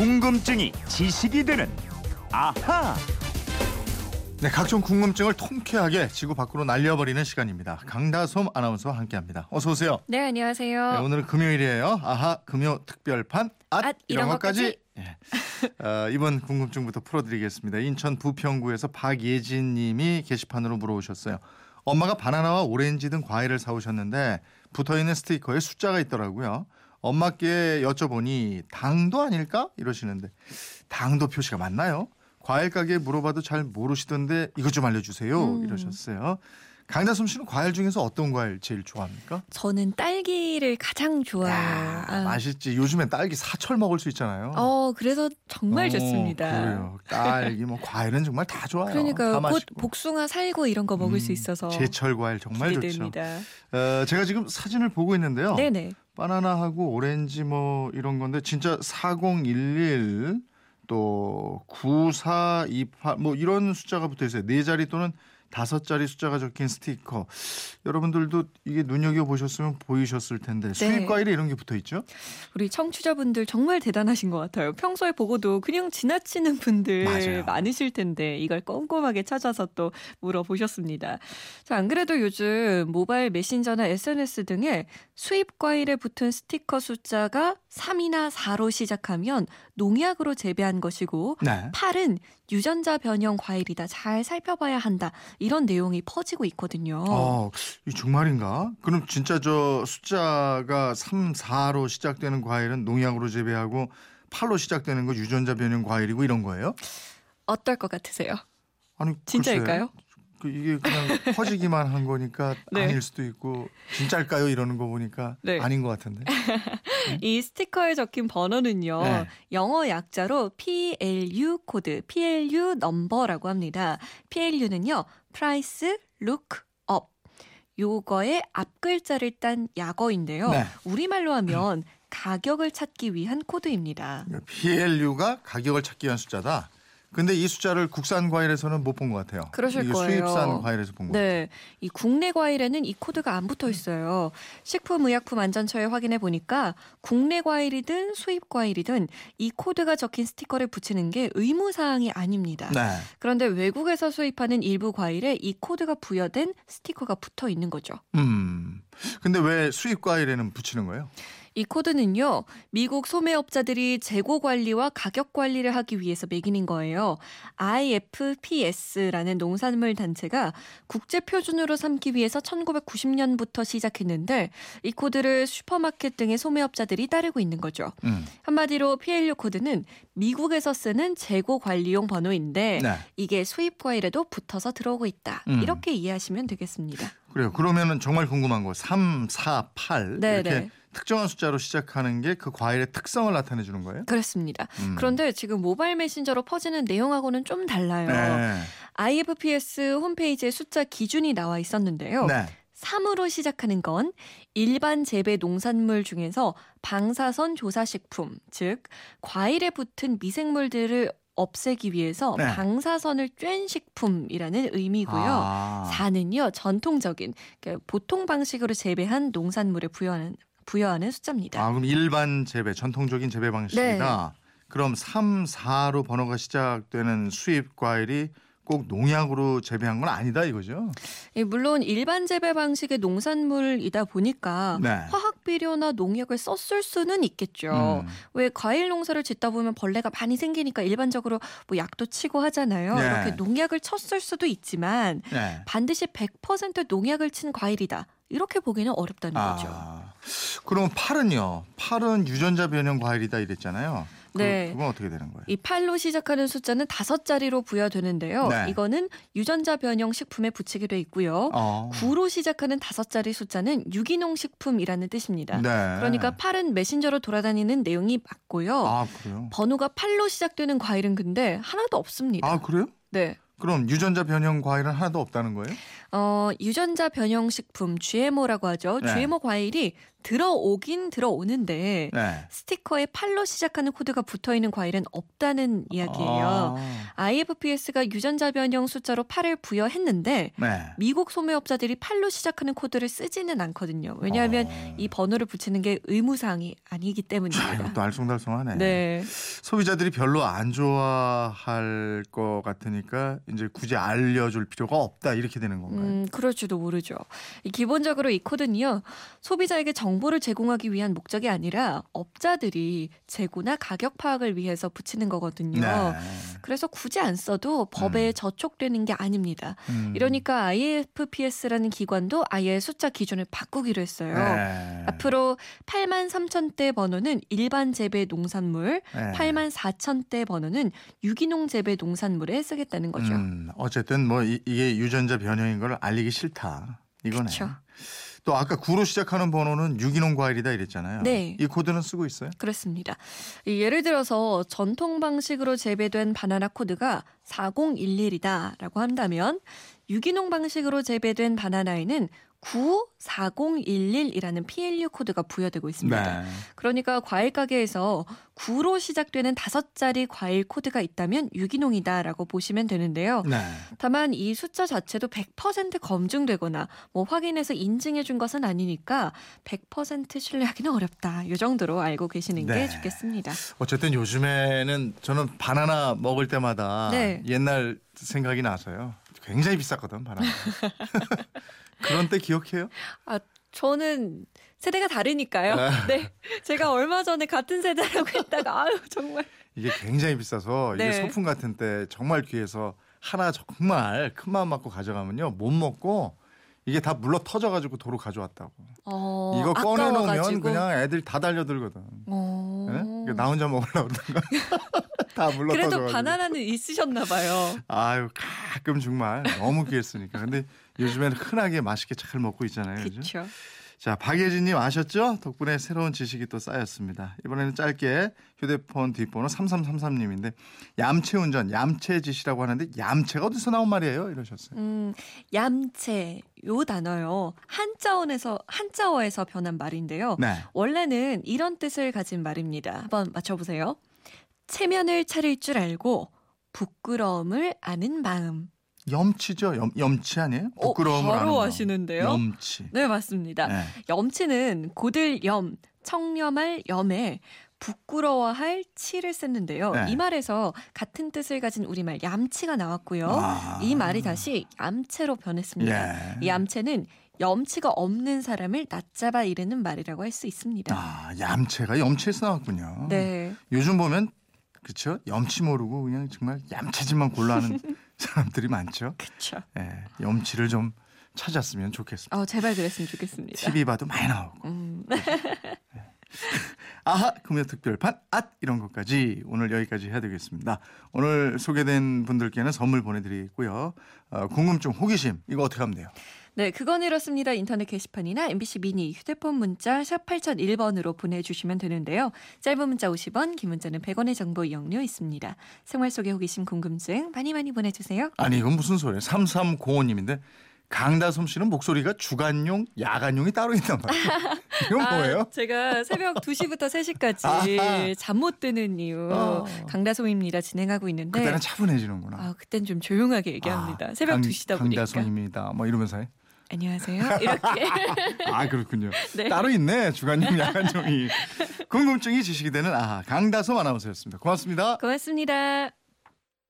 궁금증이 지식이 되는 아하. 네, 각종 궁금증을 통쾌하게 지구 밖으로 날려버리는 시간입니다. 강다솜 아나운서와 함께합니다. 어서 오세요. 네, 안녕하세요. 네, 오늘은 금요일이에요. 아하 금요 특별판 앗, 앗, 이런 이런 것까지. 예. 어, 이번 궁금증부터 풀어드리겠습니다. 인천 부평구에서 박예진님이 게시판으로 물어오셨어요. 엄마가 바나나와 오렌지 등 과일을 사오셨는데 붙어 있는 스티커에 숫자가 있더라고요. 엄마께 여쭤보니 당도 아닐까 이러시는데 당도 표시가 맞나요? 과일 가게에 물어봐도 잘 모르시던데 이것 좀 알려주세요 음. 이러셨어요. 강다솜 씨는 과일 중에서 어떤 과일 제일 좋아합니까? 저는 딸기를 가장 좋아해요. 야, 아. 맛있지. 요즘엔 딸기 사철 먹을 수 있잖아요. 어, 그래서 정말 어, 좋습니다. 그래요. 딸기 뭐 과일은 정말 다 좋아요. 그러니까 다곧 맛있고. 복숭아 살고 이런 거 먹을 수 음, 있어서 제철 과일 정말 좋죠. 기대됩니다. 어, 제가 지금 사진을 보고 있는데요. 네네. 바나나하고 오렌지 뭐 이런 건데 진짜 4011 또 9428 뭐 이런 숫자가 붙어 있어요. 네 자리 또는 다섯 자리 숫자가 적힌 스티커. 여러분들도 이게 눈여겨 보셨으면 보이셨을 텐데 수입 네. 과일에 이런 게 붙어 있죠? 우리 청취자분들 정말 대단하신 것 같아요. 평소에 보고도 그냥 지나치는 분들 맞아요. 많으실 텐데 이걸 꼼꼼하게 찾아서 또 물어보셨습니다. 자, 안 그래도 요즘 모바일 메신저나 SNS 등에 수입 과일에 붙은 스티커 숫자가 3이나 4로 시작하면 농약으로 재배한 것이고 네. 팔은 유전자 변형 과일이다. 잘 살펴봐야 한다. 이런 내용이 퍼지고 있거든요. 어, 이 정말인가? 그럼 진짜 저 숫자가 3, 4로 시작되는 과일은 농약으로 재배하고 8로 시작되는 거 유전자 변형 과일이고 이런 거예요? 어떨 것 같으세요? 아니 진짜일까요? 글쎄, 그 이게 그냥 퍼지기만 한 거니까 네. 아닐 수도 있고 진짜일까요? 이러는 거 보니까 네. 아닌 것 같은데. 이 스티커에 적힌 번호는요. 네. 영어 약자로 PLU 코드, PLU 넘버라고 합니다. PLU는요. Price Look Up. 요거의 앞 글자를 딴 약어인데요. 네. 우리말로 하면 가격을 찾기 위한 코드입니다. PLU가 가격을 찾기 위한 숫자다. 근데 이 숫자를 국산 과일에서는 못 본 것 같아요. 그러실 이게 거예요. 수입산 과일에서 본 거. 같아요. 네, 이 국내 과일에는 이 코드가 안 붙어 있어요. 식품의약품안전처에 확인해 보니까 국내 과일이든 수입 과일이든 이 코드가 적힌 스티커를 붙이는 게 의무 사항이 아닙니다. 네. 그런데 외국에서 수입하는 일부 과일에 이 코드가 부여된 스티커가 붙어 있는 거죠. 음. 근데 왜 수입 과일에는 붙이는 거예요? 이 코드는요, 미국 소매업자들이 재고 관리와 가격 관리를 하기 위해서 매기는 거예요. IFPS라는 농산물 단체가 국제 표준으로 삼기 위해서 1990년부터 시작했는데 이 코드를 슈퍼마켓 등의 소매업자들이 따르고 있는 거죠. 음. 한마디로 PLU 코드는 미국에서 쓰는 재고 관리용 번호인데 네. 이게 수입 과일에도 붙어서 들어오고 있다. 음. 이렇게 이해하시면 되겠습니다. 그래요. 그러면은 정말 궁금한 거 3, 4, 8 네, 이렇게 네. 특정한 숫자로 시작하는 게 그 과일의 특성을 나타내 주는 거예요? 그렇습니다. 음. 그런데 지금 모바일 메신저로 퍼지는 내용하고는 좀 달라요. 네. IFPS 홈페이지에 숫자 기준이 나와 있었는데요. 네. 3으로 시작하는 건 일반 재배 농산물 중에서 방사선 조사 식품, 즉 과일에 붙은 미생물들을 없애기 위해서 네. 방사선을 쬐은 식품이라는 의미고요. 아. 4는요 전통적인 그러니까 보통 방식으로 재배한 농산물에 부여하는 부여하는 숫자입니다. 아, 그럼 일반 재배, 전통적인 재배 방식이다. 네. 그럼 3, 4로 번호가 시작되는 수입 과일이 꼭 농약으로 재배한 건 아니다 이거죠? 예, 물론 일반 재배 방식의 농산물이다 보니까 네. 화학 비료나 농약을 썼을 수는 있겠죠. 음. 왜 과일 농사를 짓다 보면 벌레가 많이 생기니까 일반적으로 뭐 약도 치고 하잖아요. 네. 이렇게 농약을 쳤을 수도 있지만 네. 반드시 100% 농약을 친 과일이다. 이렇게 보기는 어렵다는 거죠. 아. 그럼 팔은요? 팔은 유전자 변형 과일이다 이랬잖아요. 그, 네. 그 건 어떻게 되는 거예요? 이 8로 시작하는 숫자는 다섯 자리로 부여되는데요. 네. 이거는 유전자 변형 식품에 붙이게 돼 있고요. 어. 9로 시작하는 다섯 자리 숫자는 유기농 식품이라는 뜻입니다. 네. 그러니까 8은 메신저로 돌아다니는 내용이 맞고요. 아, 그래요? 번호가 8로 시작되는 과일은 근데 하나도 없습니다. 아, 그래요? 네. 그럼 유전자 변형 과일은 하나도 없다는 거예요? 어, 유전자 변형 식품 GMO라고 하죠. 네. GMO 과일이 들어오긴 들어오는데 네. 스티커에 팔로 시작하는 코드가 붙어 있는 과일은 없다는 이야기예요. 아, IFPS가 유전자 변형 숫자로 8을 부여했는데 네. 미국 소매업자들이 팔로 시작하는 코드를 쓰지는 않거든요. 왜냐하면 어. 이 번호를 붙이는 게 의무 사항이 아니기 자, 때문입니다. 이것도 알쏭달쏭하네. 네. 소비자들이 별로 안 좋아할 것 같으니까 이제 굳이 알려줄 필요가 없다 이렇게 되는 건가요? 음, 그럴지도 모르죠. 이 기본적으로 이 코드는요, 소비자에게 정보를 제공하기 위한 목적이 아니라 업자들이 재고나 가격 파악을 위해서 붙이는 거거든요. 네. 그래서 굳이 안 써도 법에 음. 저촉되는 게 아닙니다. 음. 이러니까 IFPS라는 기관도 아예 숫자 기준을 바꾸기로 했어요. 네. 앞으로 8만 3천 대 번호는 일반 재배 농산물, 네. 8만 4천 대 번호는 유기농 재배 농산물에 쓰겠다는 거죠. 음, 어쨌든 뭐 이, 게 유전자 변형인 걸 알리기 싫다. 이거네. 그쵸. 또 아까 구로 시작하는 번호는 유기농 과일이다 이랬잖아요. 네. 이 코드는 쓰고 있어요? 그렇습니다. 이 예를 들어서 전통 방식으로 재배된 바나나 코드가 4011이다라고 한다면 유기농 방식으로 재배된 바나나에는 94011이라는 PLU 코드가 부여되고 있습니다. 네. 그러니까 과일 가게에서 9로 시작되는 다섯 자리 과일 코드가 있다면 유기농이다라고 보시면 되는데요. 네. 다만 이 숫자 자체도 100% 검증되거나 뭐 확인해서 인증해 준 것은 아니니까 100% 신뢰하기는 어렵다. 이 정도로 알고 계시는 네. 게 좋겠습니다. 어쨌든 요즘에는 저는 바나나 먹을 때마다 네. 옛날 생각이 나서요. 굉장히 비쌌거든 바나나. 그런 때 기억해요? 아, 저는 세대가 다르니까요. 네. 제가 얼마 전에 같은 세대라고 했다가 아유, 정말 이게 굉장히 비싸서 이게 네. 소풍 같은 때 정말 귀해서 하나 정말 큰 마음 먹고 가져가면요 못 먹고 이게 다 물러 터져가지고 도로 가져왔다고. 어, 이거 꺼내놓으면 아까워가지고. 그냥 애들 다 달려들거든. 어. 예? 그러니까 나 혼자 먹으려고 그러다가 다 물러 그래도 터져가지고. 바나나는 있으셨나 봐요. 아유 가끔 정말 너무 귀했으니까. 근데 요즘에는 흔하게 맛있게 잘 먹고 있잖아요. 그렇죠. 자 박예진님 아셨죠? 덕분에 새로운 지식이 또 쌓였습니다. 이번에는 짧게 휴대폰 뒷번호 3333님인데 얌체 운전, 얌체짓이라고 하는데 얌체가 어디서 나온 말이에요? 이러셨어요. 음, 얌체 요 단어요. 한자어에서 한자어에서 변한 말인데요. 네. 원래는 이런 뜻을 가진 말입니다. 한번 맞춰보세요. 체면을 차릴 줄 알고 부끄러움을 아는 마음. 염치죠. 염, 염치 아니에요? 어, 부끄러움을 바로 아는 마음. 아시는데요? 염치. 네, 맞습니다. 네. 염치는 고들 염, 청렴할 염에 부끄러워할 치를 썼는데요. 네. 이 말에서 같은 뜻을 가진 우리말 얌치가 나왔고요. 아. 이 말이 다시 얌체로 변했습니다. 예. 이 얌체는 염치가 없는 사람을 낮잡아 이르는 말이라고 할 수 있습니다. 아, 얌체가 염치에서 나왔군요. 네. 요즘 보면 그렇죠. 염치 모르고 그냥 정말 얌체짓만 골라하는 사람들이 많죠. 그렇죠. 예, 염치를 좀 찾았으면 좋겠습니다. 어, 제발 그랬으면 좋겠습니다. TV 봐도 많이 나오고. 음, 아하 금요 특별판 앗 이런 것까지 오늘 여기까지 해야 되겠습니다. 오늘 소개된 분들께는 선물 보내드리고요. 어, 궁금증, 호기심 이거 어떻게 하면 돼요? 네, 그건 이렇습니다. 인터넷 게시판이나 MBC 미니 휴대폰 문자 샵 8001번으로 보내주시면 되는데요. 짧은 문자 50원, 긴 문자는 100원의 정보 이용료 있습니다. 생활 속의 호기심 궁금증 많이 많이 보내주세요. 아니 이건 무슨 소리예요? 3305님인데 강다솜 씨는 목소리가 주간용, 야간용이 따로 있단 말이에요. 이건 뭐예요? 아, 제가 새벽 2시부터 3시까지 아하. 잠못 드는 이유 어. 강다솜입니다. 진행하고 있는데 그때는 차분해지는구나. 아, 그땐 좀 조용하게 얘기합니다. 아, 새벽 강- 2시다 보니까. 강다솜입니다. 뭐 이러면서 해. 안녕하세요. 이렇게. 아 그렇군요. 네. 따로 있네 주간용, 야간용이. 궁금증이 지식이 되는 아 강다솜 아나운서였습니다. 고맙습니다. 고맙습니다.